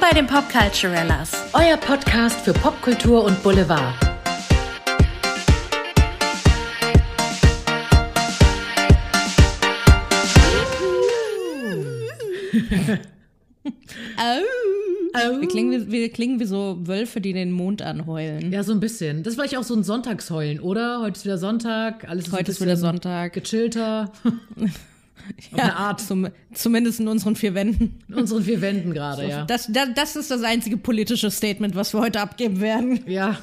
Willkommen bei den Popculturellas. Euer Podcast für Popkultur und Boulevard. Wir klingen, wie- wir klingen wie so Wölfe, die den Mond anheulen. Ja, so ein bisschen. Das ist vielleicht auch so ein Sonntagsheulen, oder? Heute ist wieder Sonntag, alles ist ein Heute ist wieder Sonntag. Gechillter. Auf eine Art. Zum, zumindest in unseren vier Wänden. In unseren vier Wänden gerade, ja. Das, das, das ist das einzige politische Statement, was wir heute abgeben werden. Ja.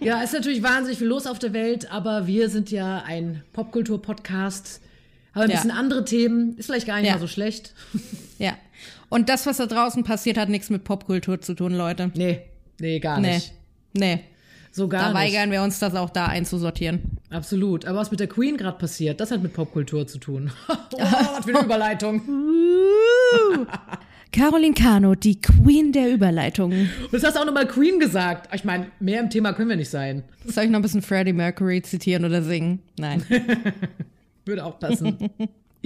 Ja, ist natürlich wahnsinnig viel los auf der Welt, aber wir sind ja ein Popkultur-Podcast. Haben ein Ja. bisschen andere Themen. Ist vielleicht gar nicht Ja. mal so schlecht. Ja. Und das, was da draußen passiert, hat nichts mit Popkultur zu tun, Leute. Nee, nee, gar Nee. nicht. Nee. So gar Da nicht. weigern wir uns, das auch da einzusortieren. Absolut. Aber was mit der Queen gerade passiert, das hat mit Popkultur zu tun. oh, was für eine Überleitung. Caroline Cano, die Queen der Überleitungen. Und jetzt hast du auch nochmal Queen gesagt. Ich meine, mehr im Thema können wir nicht sein. Soll ich noch ein bisschen Freddie Mercury zitieren oder singen? Nein. Würde auch passen.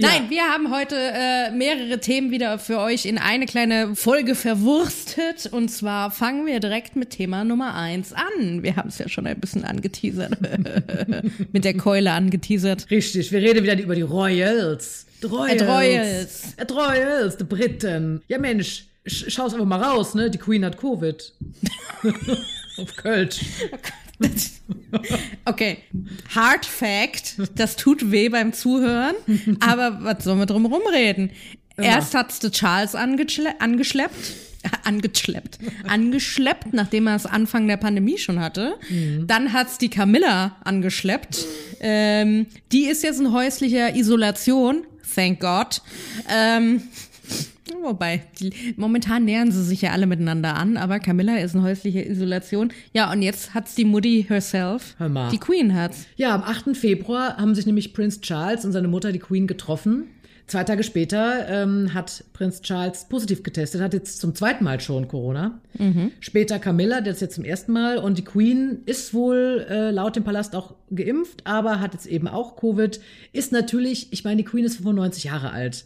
Nein, wir haben heute äh, mehrere Themen wieder für euch in eine kleine Folge verwurstet. Und zwar fangen wir direkt mit Thema Nummer eins an. Wir haben es ja schon ein bisschen angeteasert. mit der Keule angeteasert. Richtig, wir reden wieder über die Royals. Die Royals. Die Royals. Die Royals, die Briten. Ja Mensch, sch schau's einfach mal raus, ne? Die Queen hat Covid. Auf Kölsch. Okay, Hard Fact, das tut weh beim Zuhören, aber was sollen wir drum rumreden? Erst hat's der Charles angeschle angeschleppt, angeschleppt, angeschleppt, nachdem er es Anfang der Pandemie schon hatte. Dann hat's die Camilla angeschleppt. Ähm, die ist jetzt in häuslicher Isolation, thank God. Ähm, Wobei, die, momentan nähern sie sich ja alle miteinander an, aber Camilla ist in häuslicher Isolation. Ja, und jetzt hat's die Mutti herself. Hör mal. Die Queen hat's. Ja, am 8. Februar haben sich nämlich Prinz Charles und seine Mutter, die Queen, getroffen. Zwei Tage später ähm, hat Prinz Charles positiv getestet, hat jetzt zum zweiten Mal schon Corona. Später Camilla, der ist jetzt zum ersten Mal. Und die Queen ist wohl äh, laut dem Palast auch geimpft, aber hat jetzt eben auch Covid. Ist natürlich, ich meine, die Queen ist 95 Jahre alt.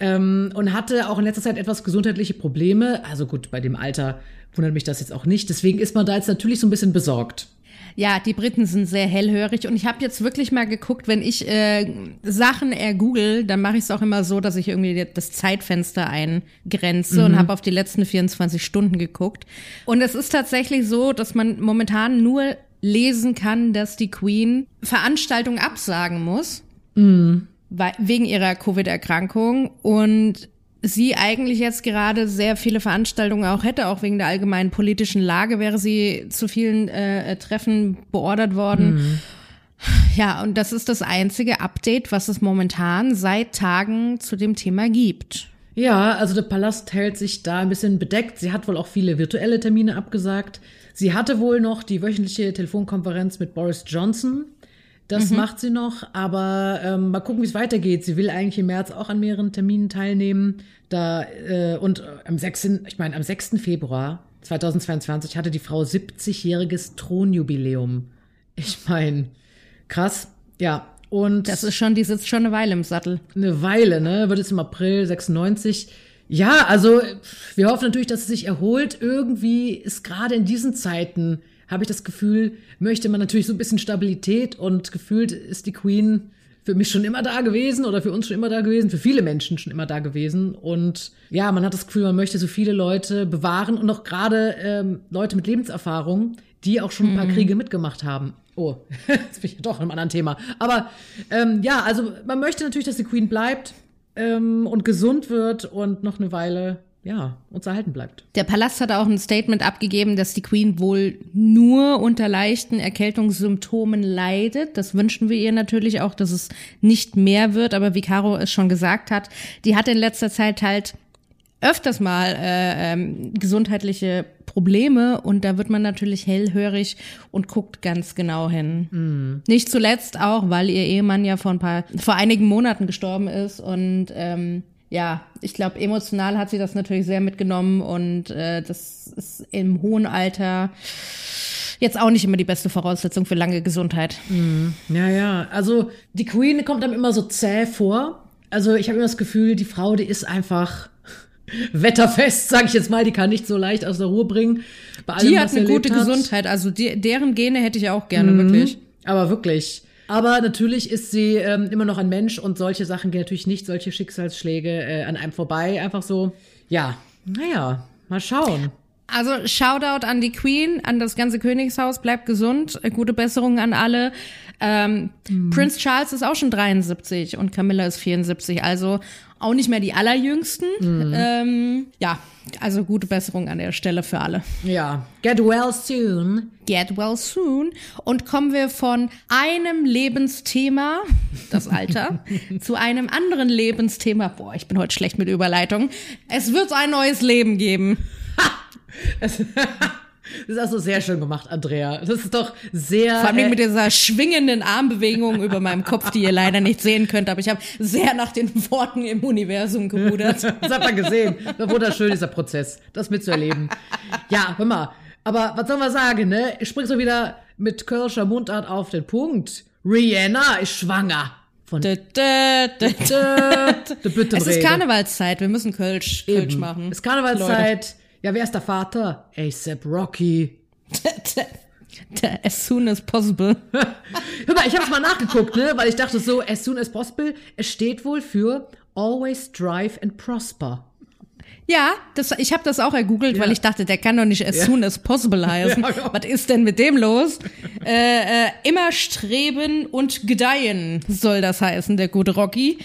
Ähm, und hatte auch in letzter Zeit etwas gesundheitliche Probleme. Also gut, bei dem Alter wundert mich das jetzt auch nicht. Deswegen ist man da jetzt natürlich so ein bisschen besorgt. Ja, die Briten sind sehr hellhörig und ich habe jetzt wirklich mal geguckt, wenn ich äh, Sachen ergoogle, dann mache ich es auch immer so, dass ich irgendwie das Zeitfenster eingrenze und habe auf die letzten 24 Stunden geguckt. Und es ist tatsächlich so, dass man momentan nur lesen kann, dass die Queen Veranstaltungen absagen muss. Weil, wegen ihrer Covid-Erkrankung und sie eigentlich jetzt gerade sehr viele Veranstaltungen auch hätte, auch wegen der allgemeinen politischen Lage wäre sie zu vielen äh, Treffen beordert worden. Ja, und das ist das einzige Update, was es momentan seit Tagen zu dem Thema gibt. Ja, also der Palast hält sich da ein bisschen bedeckt. Sie hat wohl auch viele virtuelle Termine abgesagt. Sie hatte wohl noch die wöchentliche Telefonkonferenz mit Boris Johnson. Das macht sie noch, aber ähm, mal gucken, wie es weitergeht. Sie will eigentlich im März auch an mehreren Terminen teilnehmen. Da äh, und äh, am 6. ich meine am 6. Februar 2022 hatte die Frau 70-jähriges Thronjubiläum. Ich meine, krass. Ja, und Das ist schon, die sitzt schon eine Weile im Sattel. eine Weile, ne? Wird es im April 96. Ja, also wir hoffen natürlich, dass es sich erholt. Irgendwie ist gerade in diesen Zeiten, habe ich das Gefühl, möchte man natürlich so ein bisschen Stabilität und gefühlt ist die Queen für mich schon immer da gewesen oder für uns schon immer da gewesen, für viele Menschen schon immer da gewesen. Und ja, man hat das Gefühl, man möchte so viele Leute bewahren und auch gerade ähm, Leute mit Lebenserfahrung, die auch schon ein paar Kriege mitgemacht haben. Oh, jetzt bin ich doch in einem anderen Thema. Aber ähm, ja, also man möchte natürlich, dass die Queen bleibt ähm, und gesund wird und noch eine Weile, ja, uns erhalten bleibt. Der Palast hat auch ein Statement abgegeben, dass die Queen wohl nur unter leichten Erkältungssymptomen leidet. Das wünschen wir ihr natürlich auch, dass es nicht mehr wird. Aber wie Caro es schon gesagt hat, die hat in letzter Zeit halt öfters mal äh, ähm, gesundheitliche Probleme und da wird man natürlich hellhörig und guckt ganz genau hin. Nicht zuletzt auch, weil ihr Ehemann ja vor ein paar, vor einigen Monaten gestorben ist und ähm, ja, ich glaube, emotional hat sie das natürlich sehr mitgenommen und äh, das ist im hohen Alter jetzt auch nicht immer die beste Voraussetzung für lange Gesundheit. Ja, ja. Also die Queen kommt einem immer so zäh vor. Also ich habe immer das Gefühl, die Frau, die ist einfach, wetterfest, sage ich jetzt mal. Die kann nicht so leicht aus der Ruhe bringen. Allem, die hat eine gute hat. Gesundheit. Also die, deren Gene hätte ich auch gerne, mhm. wirklich. Aber wirklich. Aber natürlich ist sie ähm, immer noch ein Mensch und solche Sachen gehen natürlich nicht, solche Schicksalsschläge äh, an einem vorbei. Einfach so, ja, naja, mal schauen. Also Shoutout an die Queen, an das ganze Königshaus, bleibt gesund, äh, gute Besserung an alle. Ähm, mhm. Prince Charles ist auch schon 73 und Camilla ist 74, also auch nicht mehr die allerjüngsten. Mhm. Ähm, ja, also gute Besserung an der Stelle für alle. Ja, get well soon. Get well soon. Und kommen wir von einem Lebensthema, das Alter, zu einem anderen Lebensthema. Boah, ich bin heute schlecht mit Überleitung. Es wird ein neues Leben geben. Das ist also sehr schön gemacht, Andrea. Das ist doch sehr. Vor allem äh, mit dieser schwingenden Armbewegung über meinem Kopf, die ihr leider nicht sehen könnt, aber ich habe sehr nach den Worten im Universum gerudert. das hat man gesehen. War wunderschön, dieser Prozess, das mitzuerleben. Ja, hör mal. Aber was soll man sagen, ne? Ich spring so wieder mit Kölscher Mundart auf den Punkt. Rihanna ist schwanger. Von dö, dö, dö, dö. es ist Karnevalszeit, wir müssen Kölsch, Kölsch machen. Es ist Karnevalszeit. Leute. Ja, wer ist der Vater? ASAP Rocky. as soon as possible. Hör mal, ich habe mal nachgeguckt, ne, weil ich dachte so, as soon as possible, es steht wohl für always drive and prosper. Ja, das, ich habe das auch ergoogelt, ja. weil ich dachte, der kann doch nicht as ja. soon as possible heißen. Ja, genau. Was ist denn mit dem los? äh, äh, immer streben und gedeihen soll das heißen, der gute Rocky.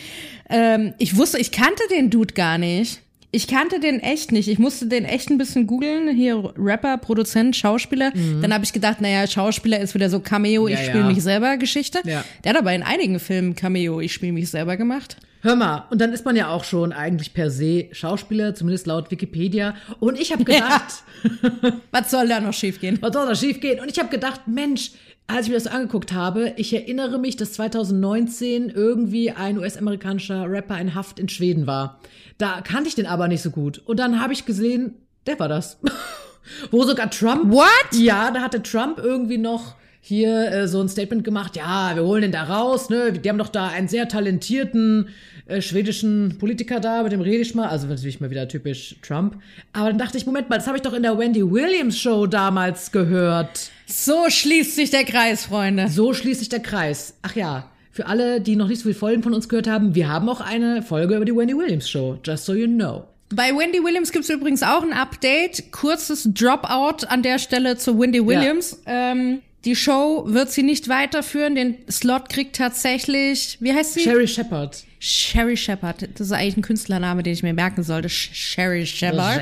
Ähm, ich wusste, ich kannte den Dude gar nicht. Ich kannte den echt nicht. Ich musste den echt ein bisschen googeln. Hier Rapper, Produzent, Schauspieler. Mhm. Dann habe ich gedacht, naja, Schauspieler ist wieder so Cameo, ich ja, spiele ja. mich selber Geschichte. Ja. Der hat aber in einigen Filmen Cameo, ich spiele mich selber gemacht. Hör mal, und dann ist man ja auch schon eigentlich per se Schauspieler, zumindest laut Wikipedia. Und ich habe gedacht, was soll da noch schiefgehen? Was soll da schiefgehen? Und ich habe gedacht, Mensch, als ich mir das angeguckt habe, ich erinnere mich, dass 2019 irgendwie ein US-amerikanischer Rapper in Haft in Schweden war. Da kannte ich den aber nicht so gut. Und dann habe ich gesehen, der war das. Wo sogar Trump. What? Ja, da hatte Trump irgendwie noch hier äh, so ein Statement gemacht, ja, wir holen den da raus, ne? Die haben doch da einen sehr talentierten äh, schwedischen Politiker da, mit dem rede ich mal. Also natürlich mal wieder typisch Trump. Aber dann dachte ich, Moment mal, das habe ich doch in der Wendy Williams Show damals gehört. So schließt sich der Kreis, Freunde. So schließt sich der Kreis. Ach ja, für alle, die noch nicht so viele Folgen von uns gehört haben, wir haben auch eine Folge über die Wendy Williams Show, just so you know. Bei Wendy Williams gibt's übrigens auch ein Update. Kurzes Dropout an der Stelle zu Wendy Williams. Ja. Ähm, die Show wird sie nicht weiterführen. Den Slot kriegt tatsächlich, wie heißt sie? Sherry Shepard. Sherry Shepard. Das ist eigentlich ein Künstlername, den ich mir merken sollte. Sherry Shepard.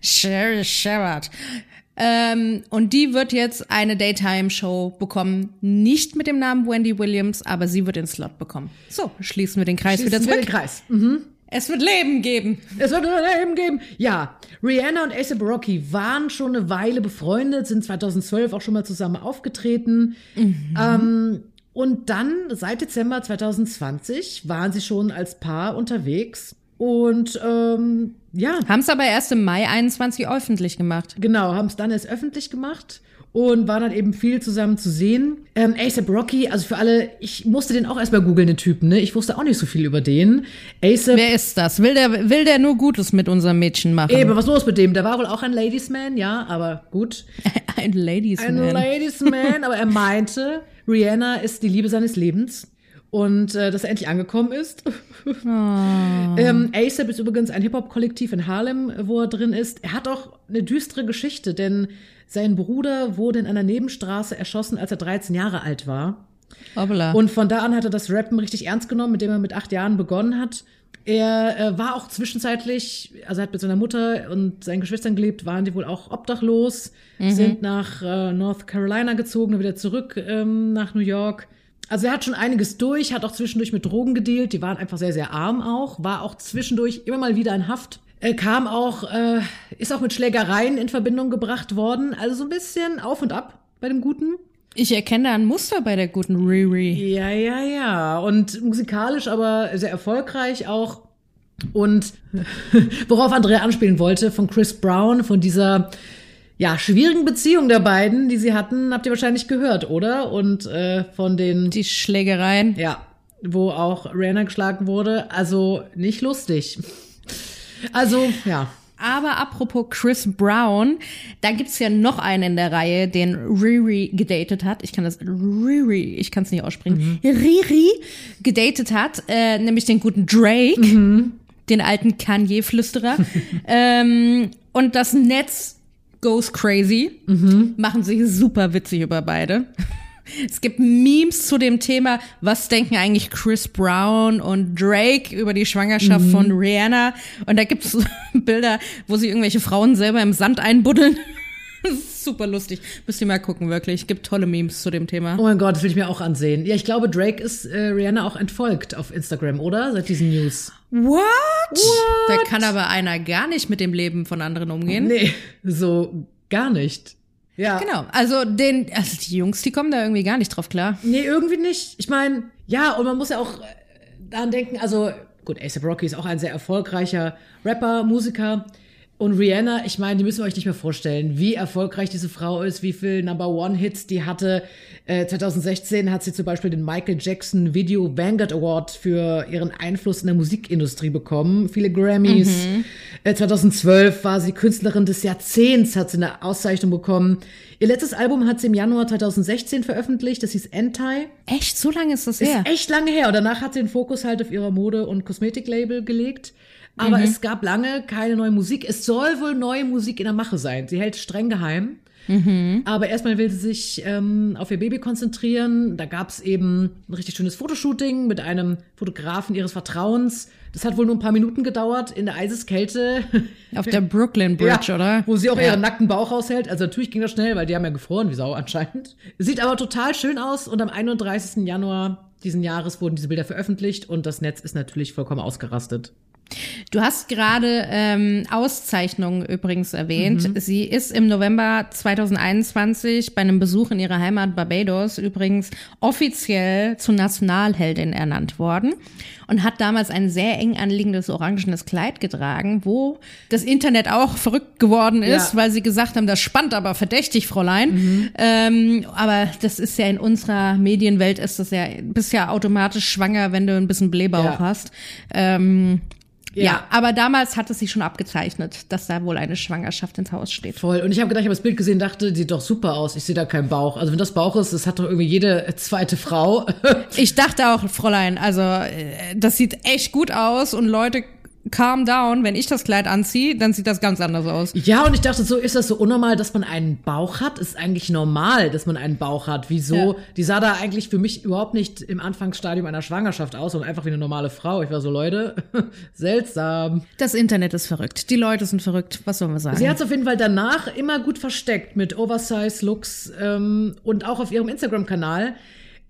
Sherry Shepard. Ähm, und die wird jetzt eine Daytime-Show bekommen. Nicht mit dem Namen Wendy Williams, aber sie wird den Slot bekommen. So, schließen wir den Kreis schließen wieder zurück. Wir den Kreis. Mhm. Es wird Leben geben. Es wird Leben geben. Ja, Rihanna und ASAP Rocky waren schon eine Weile befreundet, sind 2012 auch schon mal zusammen aufgetreten. Mhm. Ähm, und dann, seit Dezember 2020, waren sie schon als Paar unterwegs. Und ähm, ja. Haben es aber erst im Mai 21 öffentlich gemacht. Genau, haben es dann erst öffentlich gemacht und waren dann eben viel zusammen zu sehen. Ähm, ASAP Rocky, also für alle, ich musste den auch erstmal googeln, den Typen, ne? Ich wusste auch nicht so viel über den. ASAP. Wer ist das? Will der, will der nur Gutes mit unserem Mädchen machen? Eben, was los mit dem? Der war wohl auch ein Ladiesman, ja, aber gut. ein Ladiesman. Ein Ladiesman, aber er meinte, Rihanna ist die Liebe seines Lebens und äh, dass er endlich angekommen ist. oh. ähm, ASAP ist übrigens ein Hip-Hop-Kollektiv in Harlem, wo er drin ist. Er hat auch eine düstere Geschichte, denn sein Bruder wurde in einer Nebenstraße erschossen, als er 13 Jahre alt war. Obla. Und von da an hat er das Rappen richtig ernst genommen, mit dem er mit acht Jahren begonnen hat. Er äh, war auch zwischenzeitlich, also er hat mit seiner Mutter und seinen Geschwistern gelebt, waren die wohl auch obdachlos, mhm. sind nach äh, North Carolina gezogen, wieder zurück ähm, nach New York also er hat schon einiges durch, hat auch zwischendurch mit Drogen gedealt, die waren einfach sehr, sehr arm auch, war auch zwischendurch immer mal wieder in Haft. Er kam auch, äh, ist auch mit Schlägereien in Verbindung gebracht worden. Also so ein bisschen auf und ab bei dem Guten. Ich erkenne da ein Muster bei der guten Riri. Ja, ja, ja. Und musikalisch aber sehr erfolgreich auch. Und worauf Andrea anspielen wollte, von Chris Brown, von dieser ja, schwierigen Beziehung der beiden, die sie hatten, habt ihr wahrscheinlich gehört, oder? Und äh, von den. Die Schlägereien. Ja, wo auch Rihanna geschlagen wurde. Also nicht lustig. Also, ja. Aber apropos Chris Brown, da gibt's ja noch einen in der Reihe, den Riri gedatet hat. Ich kann das Riri, ich kann es nicht aussprechen. Mhm. Riri gedatet hat, äh, nämlich den guten Drake, mhm. den alten Kanye-Flüsterer. ähm, und das Netz goes crazy, mhm. machen sich super witzig über beide. Es gibt Memes zu dem Thema, was denken eigentlich Chris Brown und Drake über die Schwangerschaft mhm. von Rihanna. Und da gibt es Bilder, wo sie irgendwelche Frauen selber im Sand einbuddeln. Super lustig. Müsst ihr mal gucken, wirklich. Es gibt tolle Memes zu dem Thema. Oh mein Gott, das will ich mir auch ansehen. Ja, ich glaube, Drake ist äh, Rihanna auch entfolgt auf Instagram, oder? Seit diesen News. What? What? Da kann aber einer gar nicht mit dem Leben von anderen umgehen. Nee, so gar nicht. Ja. Genau. Also den, also die Jungs, die kommen da irgendwie gar nicht drauf klar. Nee, irgendwie nicht. Ich meine, ja, und man muss ja auch äh, daran denken, also gut, ASAP Rocky ist auch ein sehr erfolgreicher Rapper, Musiker. Und Rihanna, ich meine, die müssen wir euch nicht mehr vorstellen, wie erfolgreich diese Frau ist, wie viel Number One Hits die hatte. Äh, 2016 hat sie zum Beispiel den Michael Jackson Video Vanguard Award für ihren Einfluss in der Musikindustrie bekommen. Viele Grammys. Mhm. Äh, 2012 war sie Künstlerin des Jahrzehnts, hat sie eine Auszeichnung bekommen. Ihr letztes Album hat sie im Januar 2016 veröffentlicht, das hieß Anti. Echt? So lange ist das her? Ist echt lange her. Und danach hat sie den Fokus halt auf ihrer Mode- und Kosmetiklabel gelegt. Aber mhm. es gab lange keine neue Musik. Es soll wohl neue Musik in der Mache sein. Sie hält streng geheim. Mhm. Aber erstmal will sie sich ähm, auf ihr Baby konzentrieren. Da gab es eben ein richtig schönes Fotoshooting mit einem Fotografen ihres Vertrauens. Das hat wohl nur ein paar Minuten gedauert in der Eiseskälte. Auf der Brooklyn Bridge, ja, oder? Wo sie auch ja. ihren nackten Bauch raushält. Also natürlich ging das schnell, weil die haben ja gefroren wie Sau anscheinend. Sieht aber total schön aus und am 31. Januar diesen Jahres wurden diese Bilder veröffentlicht und das Netz ist natürlich vollkommen ausgerastet. Du hast gerade ähm, Auszeichnungen übrigens erwähnt. Mhm. Sie ist im November 2021 bei einem Besuch in ihrer Heimat Barbados übrigens offiziell zur Nationalheldin ernannt worden und hat damals ein sehr eng anliegendes orangenes Kleid getragen, wo das Internet auch verrückt geworden ist, ja. weil sie gesagt haben, das spannt aber verdächtig, Fräulein. Mhm. Ähm, aber das ist ja in unserer Medienwelt ist das ja, bist ja automatisch schwanger, wenn du ein bisschen Blähbauch ja. hast. Ähm, ja. ja. aber damals hat es sich schon abgezeichnet, dass da wohl eine Schwangerschaft ins Haus steht. Voll. Und ich habe gedacht, ich habe das Bild gesehen, dachte, sieht doch super aus. Ich sehe da keinen Bauch. Also wenn das Bauch ist, das hat doch irgendwie jede zweite Frau. ich dachte auch, Fräulein, also äh, das sieht echt gut aus und Leute calm down, wenn ich das Kleid anziehe, dann sieht das ganz anders aus. Ja, und ich dachte, so ist das so unnormal, dass man einen Bauch hat. Ist eigentlich normal, dass man einen Bauch hat. Wieso? Ja. Die sah da eigentlich für mich überhaupt nicht im Anfangsstadium einer Schwangerschaft aus, sondern einfach wie eine normale Frau. Ich war so, Leute, seltsam. Das Internet ist verrückt. Die Leute sind verrückt. Was sollen wir sagen? Sie hat es auf jeden Fall danach immer gut versteckt mit Oversize-Looks ähm, und auch auf ihrem Instagram-Kanal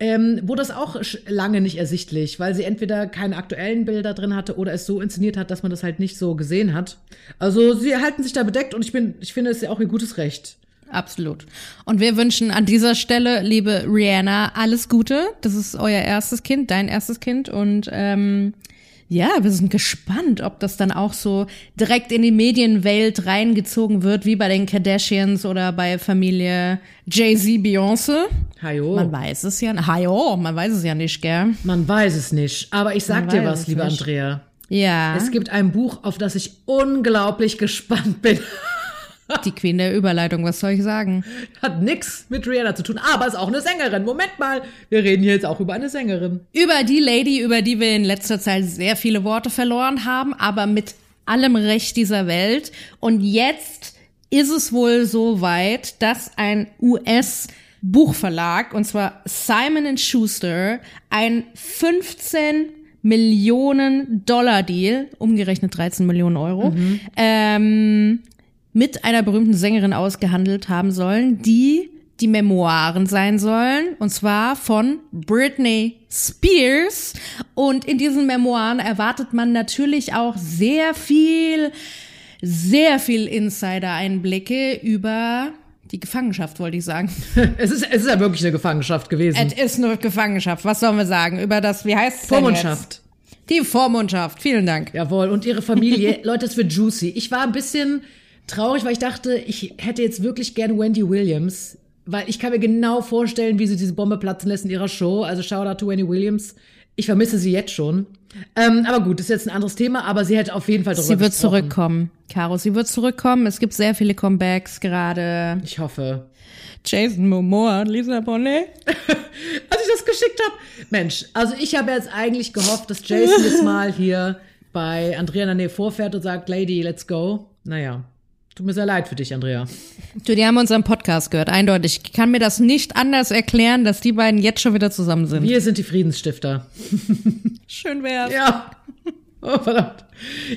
ähm, wurde das auch lange nicht ersichtlich, weil sie entweder keine aktuellen Bilder drin hatte oder es so inszeniert hat, dass man das halt nicht so gesehen hat. Also sie halten sich da bedeckt und ich bin, ich finde es ja auch ihr gutes Recht. Absolut. Und wir wünschen an dieser Stelle, liebe Rihanna, alles Gute. Das ist euer erstes Kind, dein erstes Kind und ähm, ja, wir sind gespannt, ob das dann auch so direkt in die Medienwelt reingezogen wird, wie bei den Kardashians oder bei Familie Jay-Z, Beyoncé. Hajo. Man weiß es ja, hajo, man weiß es ja nicht, gell? Man weiß es nicht. Aber ich sag man dir was, liebe nicht. Andrea. Ja. Es gibt ein Buch, auf das ich unglaublich gespannt bin. Die Queen der Überleitung, was soll ich sagen? Hat nix mit Rihanna zu tun, aber ist auch eine Sängerin. Moment mal, wir reden hier jetzt auch über eine Sängerin. Über die Lady, über die wir in letzter Zeit sehr viele Worte verloren haben, aber mit allem Recht dieser Welt. Und jetzt ist es wohl so weit, dass ein US Buchverlag, und zwar Simon Schuster, ein 15 Millionen Dollar Deal, umgerechnet 13 Millionen Euro, mhm. ähm, mit einer berühmten Sängerin ausgehandelt haben sollen, die die Memoiren sein sollen, und zwar von Britney Spears. Und in diesen Memoiren erwartet man natürlich auch sehr viel, sehr viel Insider-Einblicke über die Gefangenschaft, wollte ich sagen. es, ist, es ist ja wirklich eine Gefangenschaft gewesen. Es ist eine Gefangenschaft. Was sollen wir sagen? Über das, wie heißt es Vormundschaft. Die Vormundschaft. Vielen Dank. Jawohl. Und ihre Familie. Leute, es wird juicy. Ich war ein bisschen traurig, weil ich dachte, ich hätte jetzt wirklich gerne Wendy Williams, weil ich kann mir genau vorstellen, wie sie diese Bombe platzen lässt in ihrer Show. Also Shoutout to Wendy Williams. Ich vermisse sie jetzt schon. Ähm, aber gut, das ist jetzt ein anderes Thema, aber sie hätte auf jeden Fall darüber Sie wird gesprochen. zurückkommen, Caro. Sie wird zurückkommen. Es gibt sehr viele Comebacks gerade. Ich hoffe. Jason Momoa Lisa Bonet. Als ich das geschickt habe. Mensch, also ich habe jetzt eigentlich gehofft, dass Jason jetzt mal hier bei Andrea in der Nähe vorfährt und sagt, Lady, let's go. Naja. Tut mir sehr leid für dich, Andrea. Du, die haben unseren Podcast gehört, eindeutig. Ich kann mir das nicht anders erklären, dass die beiden jetzt schon wieder zusammen sind. Wir sind die Friedensstifter. Schön wär's. Ja. Oh, verdammt.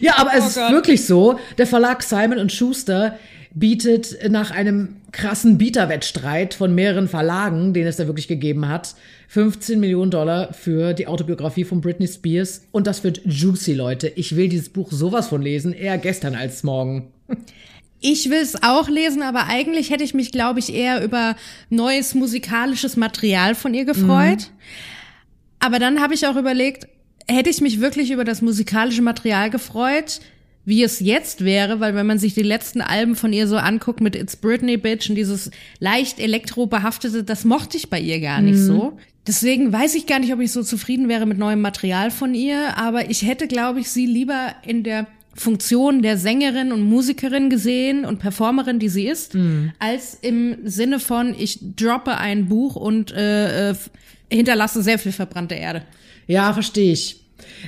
Ja, aber es oh ist Gott. wirklich so. Der Verlag Simon Schuster bietet nach einem krassen Bieterwettstreit von mehreren Verlagen, den es da wirklich gegeben hat, 15 Millionen Dollar für die Autobiografie von Britney Spears. Und das wird juicy, Leute. Ich will dieses Buch sowas von lesen, eher gestern als morgen. Ich will es auch lesen, aber eigentlich hätte ich mich, glaube ich, eher über neues musikalisches Material von ihr gefreut. Mhm. Aber dann habe ich auch überlegt, hätte ich mich wirklich über das musikalische Material gefreut, wie es jetzt wäre, weil wenn man sich die letzten Alben von ihr so anguckt mit It's Britney Bitch und dieses leicht elektrobehaftete, das mochte ich bei ihr gar nicht mhm. so. Deswegen weiß ich gar nicht, ob ich so zufrieden wäre mit neuem Material von ihr, aber ich hätte, glaube ich, sie lieber in der Funktion der Sängerin und Musikerin gesehen und Performerin, die sie ist, mhm. als im Sinne von, ich droppe ein Buch und äh, äh, hinterlasse sehr viel verbrannte Erde. Ja, verstehe ich.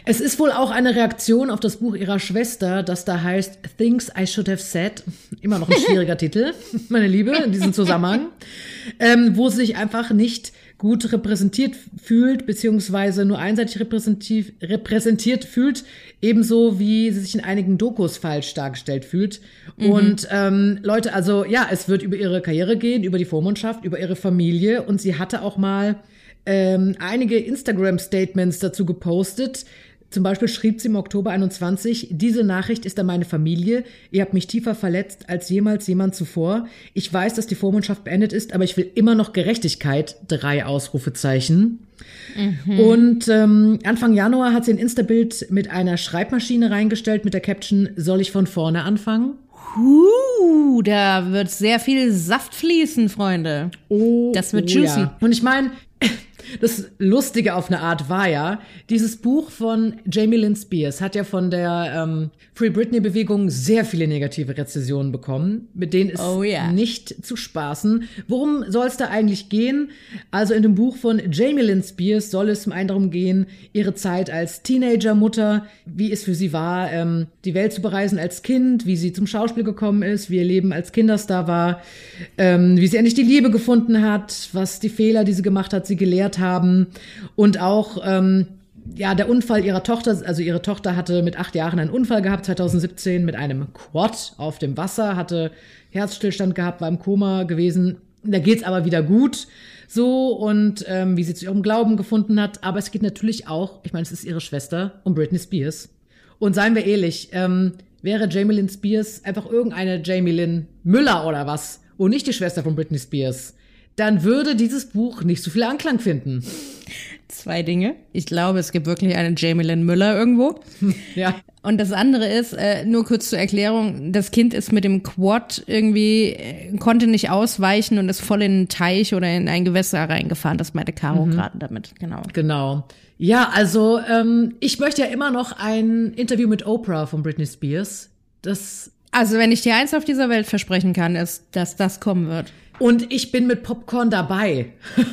Es ist wohl auch eine Reaktion auf das Buch ihrer Schwester, das da heißt Things I Should Have Said. Immer noch ein schwieriger Titel, meine Liebe, in diesem Zusammenhang. Ähm, wo sie sich einfach nicht gut repräsentiert fühlt, beziehungsweise nur einseitig repräsentativ, repräsentiert fühlt, ebenso wie sie sich in einigen Dokus falsch dargestellt fühlt. Mhm. Und ähm, Leute, also ja, es wird über ihre Karriere gehen, über die Vormundschaft, über ihre Familie und sie hatte auch mal ähm, einige Instagram-Statements dazu gepostet, zum Beispiel schrieb sie im Oktober 21, diese Nachricht ist an meine Familie. Ihr habt mich tiefer verletzt als jemals jemand zuvor. Ich weiß, dass die Vormundschaft beendet ist, aber ich will immer noch Gerechtigkeit. Drei Ausrufezeichen. Mhm. Und ähm, Anfang Januar hat sie ein Insta-Bild mit einer Schreibmaschine reingestellt mit der Caption, soll ich von vorne anfangen? Uh, da wird sehr viel Saft fließen, Freunde. Oh, das wird oh, juicy. Ja. Und ich meine, das Lustige auf eine Art war ja, dieses Buch von Jamie Lynn Spears hat ja von der ähm, Free Britney-Bewegung sehr viele negative Rezessionen bekommen, mit denen ist oh, yeah. nicht zu spaßen. Worum soll es da eigentlich gehen? Also in dem Buch von Jamie Lynn Spears soll es zum einen darum gehen, ihre Zeit als Teenager-Mutter, wie es für sie war, ähm, die Welt zu bereisen als Kind, wie sie zum Schauspiel gekommen ist, wie ihr Leben als Kinderstar war, ähm, wie sie endlich die Liebe gefunden hat, was die Fehler, die sie gemacht hat, sie gelehrt haben und auch ähm, ja, der Unfall ihrer Tochter, also ihre Tochter hatte mit acht Jahren einen Unfall gehabt, 2017 mit einem Quad auf dem Wasser, hatte Herzstillstand gehabt, war im Koma gewesen. Da geht's aber wieder gut, so und ähm, wie sie zu ihrem Glauben gefunden hat. Aber es geht natürlich auch, ich meine, es ist ihre Schwester, um Britney Spears. Und seien wir ehrlich, ähm, wäre Jamie Lynn Spears einfach irgendeine Jamie Lynn Müller oder was und nicht die Schwester von Britney Spears, dann würde dieses Buch nicht so viel Anklang finden. Zwei Dinge. Ich glaube, es gibt wirklich eine Jamie Lynn Müller irgendwo. Ja. Und das andere ist, äh, nur kurz zur Erklärung, das Kind ist mit dem Quad irgendwie, äh, konnte nicht ausweichen und ist voll in einen Teich oder in ein Gewässer reingefahren. Das meinte Caro mhm. gerade damit, genau. Genau. Ja, also ähm, ich möchte ja immer noch ein Interview mit Oprah von Britney Spears. Das also wenn ich dir eins auf dieser Welt versprechen kann, ist, dass das kommen wird. Und ich bin mit Popcorn dabei.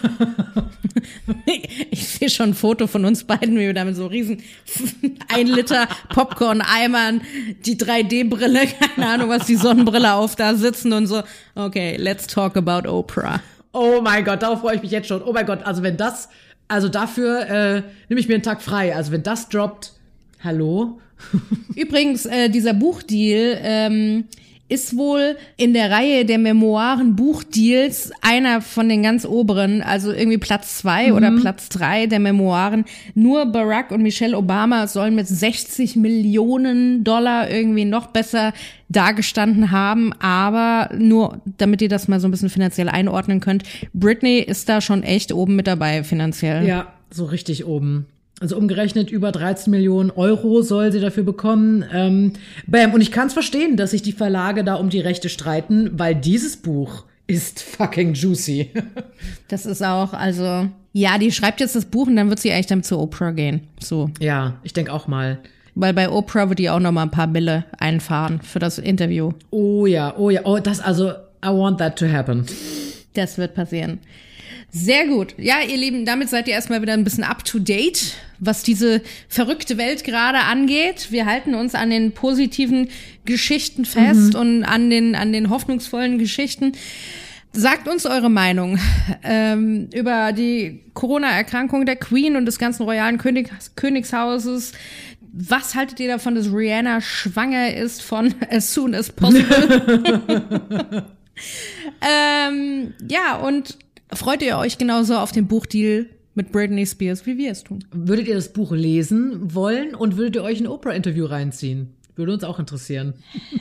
ich sehe schon ein Foto von uns beiden, wie wir da mit so riesen ein Liter Popcorn-Eimern, die 3D-Brille, keine Ahnung was, die Sonnenbrille auf da sitzen und so. Okay, let's talk about Oprah. Oh mein Gott, darauf freue ich mich jetzt schon. Oh mein Gott, also wenn das, also dafür äh, nehme ich mir einen Tag frei. Also wenn das droppt, hallo? Übrigens, äh, dieser Buchdeal, ähm, ist wohl in der Reihe der Memoiren Buchdeals einer von den ganz oberen, also irgendwie Platz zwei mhm. oder Platz drei der Memoiren. Nur Barack und Michelle Obama sollen mit 60 Millionen Dollar irgendwie noch besser dargestanden haben, aber nur damit ihr das mal so ein bisschen finanziell einordnen könnt, Britney ist da schon echt oben mit dabei finanziell. Ja, so richtig oben. Also umgerechnet über 13 Millionen Euro soll sie dafür bekommen. Ähm, bam. Und ich kann es verstehen, dass sich die Verlage da um die Rechte streiten, weil dieses Buch ist fucking juicy. Das ist auch, also, ja, die schreibt jetzt das Buch und dann wird sie eigentlich dann zu Oprah gehen. So. Ja, ich denke auch mal. Weil bei Oprah wird die auch noch mal ein paar Mille einfahren für das Interview. Oh ja, oh ja, oh, das also, I want that to happen. Das wird passieren. Sehr gut. Ja, ihr Lieben, damit seid ihr erstmal wieder ein bisschen up to date, was diese verrückte Welt gerade angeht. Wir halten uns an den positiven Geschichten fest mhm. und an den, an den hoffnungsvollen Geschichten. Sagt uns eure Meinung ähm, über die Corona-Erkrankung der Queen und des ganzen royalen König Königshauses. Was haltet ihr davon, dass Rihanna schwanger ist von As Soon as Possible? ähm, ja, und Freut ihr euch genauso auf den Buchdeal mit Britney Spears, wie wir es tun? Würdet ihr das Buch lesen wollen und würdet ihr euch ein Oprah-Interview reinziehen? Würde uns auch interessieren.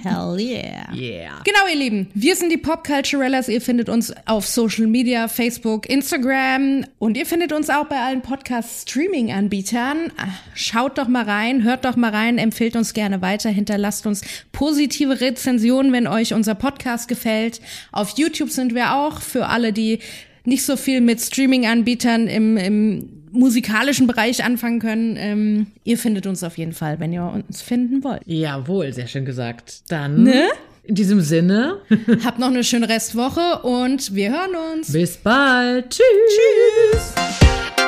Hell yeah. Yeah. Genau, ihr Lieben. Wir sind die Pop Culturellas. Ihr findet uns auf Social Media, Facebook, Instagram und ihr findet uns auch bei allen Podcast-Streaming-Anbietern. Schaut doch mal rein, hört doch mal rein, empfehlt uns gerne weiter, hinterlasst uns positive Rezensionen, wenn euch unser Podcast gefällt. Auf YouTube sind wir auch für alle, die nicht so viel mit Streaming-Anbietern im, im musikalischen Bereich anfangen können. Ähm, ihr findet uns auf jeden Fall, wenn ihr uns finden wollt. Jawohl, sehr schön gesagt. Dann ne? in diesem Sinne. Habt noch eine schöne Restwoche und wir hören uns. Bis bald. Tschüss. Tschüss.